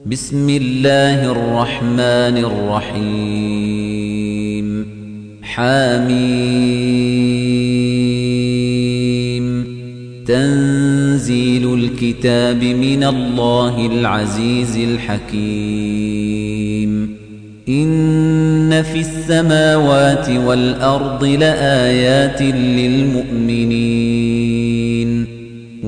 بسم الله الرحمن الرحيم. حميم. تنزيل الكتاب من الله العزيز الحكيم. إن في السماوات والأرض لآيات للمؤمنين.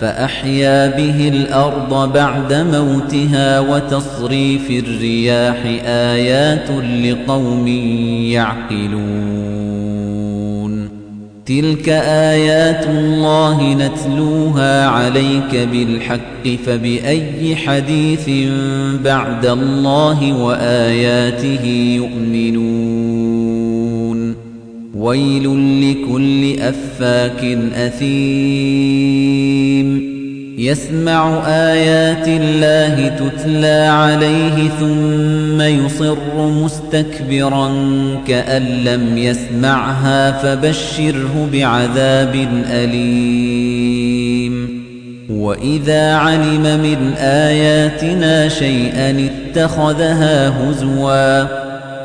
فأحيا به الأرض بعد موتها وتصريف الرياح آيات لقوم يعقلون. تلك آيات الله نتلوها عليك بالحق فبأي حديث بعد الله وآياته يؤمنون. ويل لكل أفاك أثيم. يسمع آيات الله تتلى عليه ثم يصر مستكبرا كأن لم يسمعها فبشره بعذاب أليم. وإذا علم من آياتنا شيئا اتخذها هزواً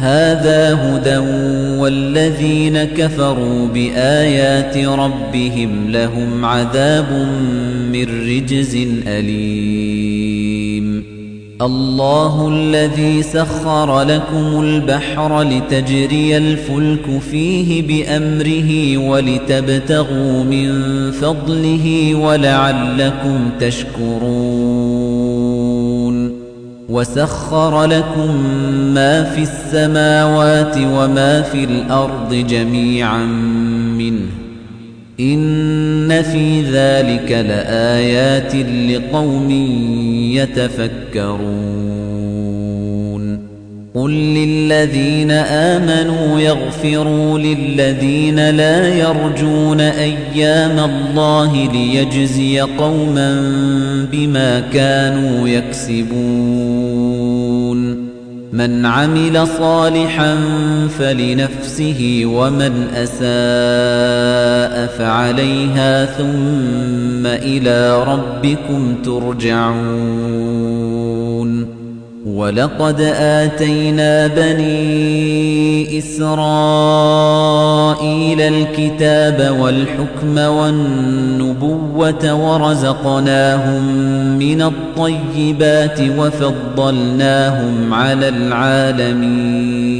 هذا هدى والذين كفروا بآيات ربهم لهم عذاب من رجز أليم. الله الذي سخر لكم البحر لتجري الفلك فيه بأمره ولتبتغوا من فضله ولعلكم تشكرون. وسخر لكم ما في السماوات وما في الأرض جميعا منه. إن في ذلك لآيات لقوم يتفكرون. قل للذين آمنوا يغفروا للذين لا يرجون أيام الله ليجزي قوما بما كانوا يكسبون من عمل صالحا فلنفسه ومن أساء فعليها ثم إلى ربكم ترجعون ولقد آتينا بني إسرائيل الكتاب والحكم والنبوة ورزقناهم من الطيبات وفضلناهم على العالمين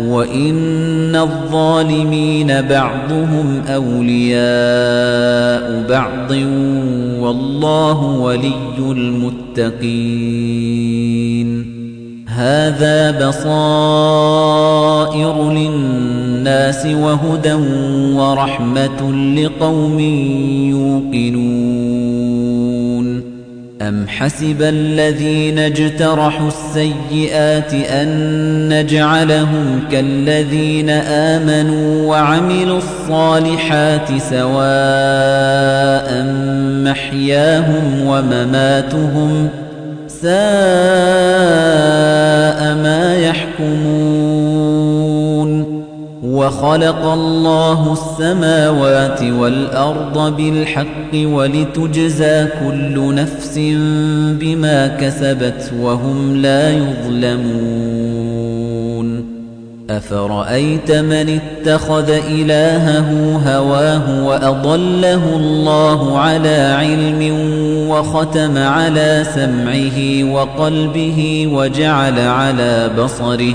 وإن الظالمين بعضهم أولياء بعض والله ولي المتقين هذا بصائر للناس وهدى ورحمة لقوم يوقنون أم حسب الذين اجترحوا السيئات أن نجعلهم كالذين آمنوا وعملوا الصالحات سواء محياهم ومماتهم ساء وخلق الله السماوات والأرض بالحق ولتجزى كل نفس بما كسبت وهم لا يظلمون. أفرأيت من اتخذ إلهه هواه وأضله الله على علم وختم على سمعه وقلبه وجعل على بصره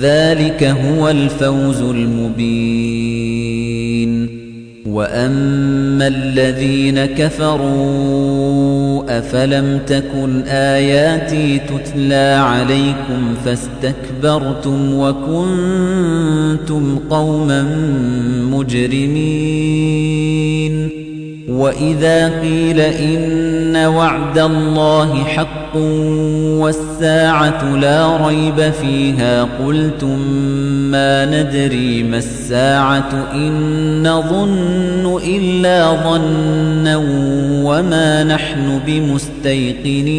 ذلك هو الفوز المبين. وأما الذين كفروا أفلم تكن آياتي تتلى عليكم فاستكبرتم وكنتم قوما مجرمين. وإذا قيل إن وعد الله حق والساعة لا ريب فيها قلتم ما ندري ما الساعة إن نظن إلا ظنا وما نحن بمستيقنين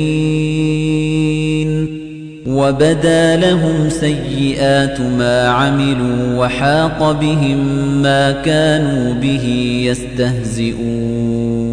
وبدا لهم سيئات ما عملوا وحاق بهم ما كانوا به يستهزئون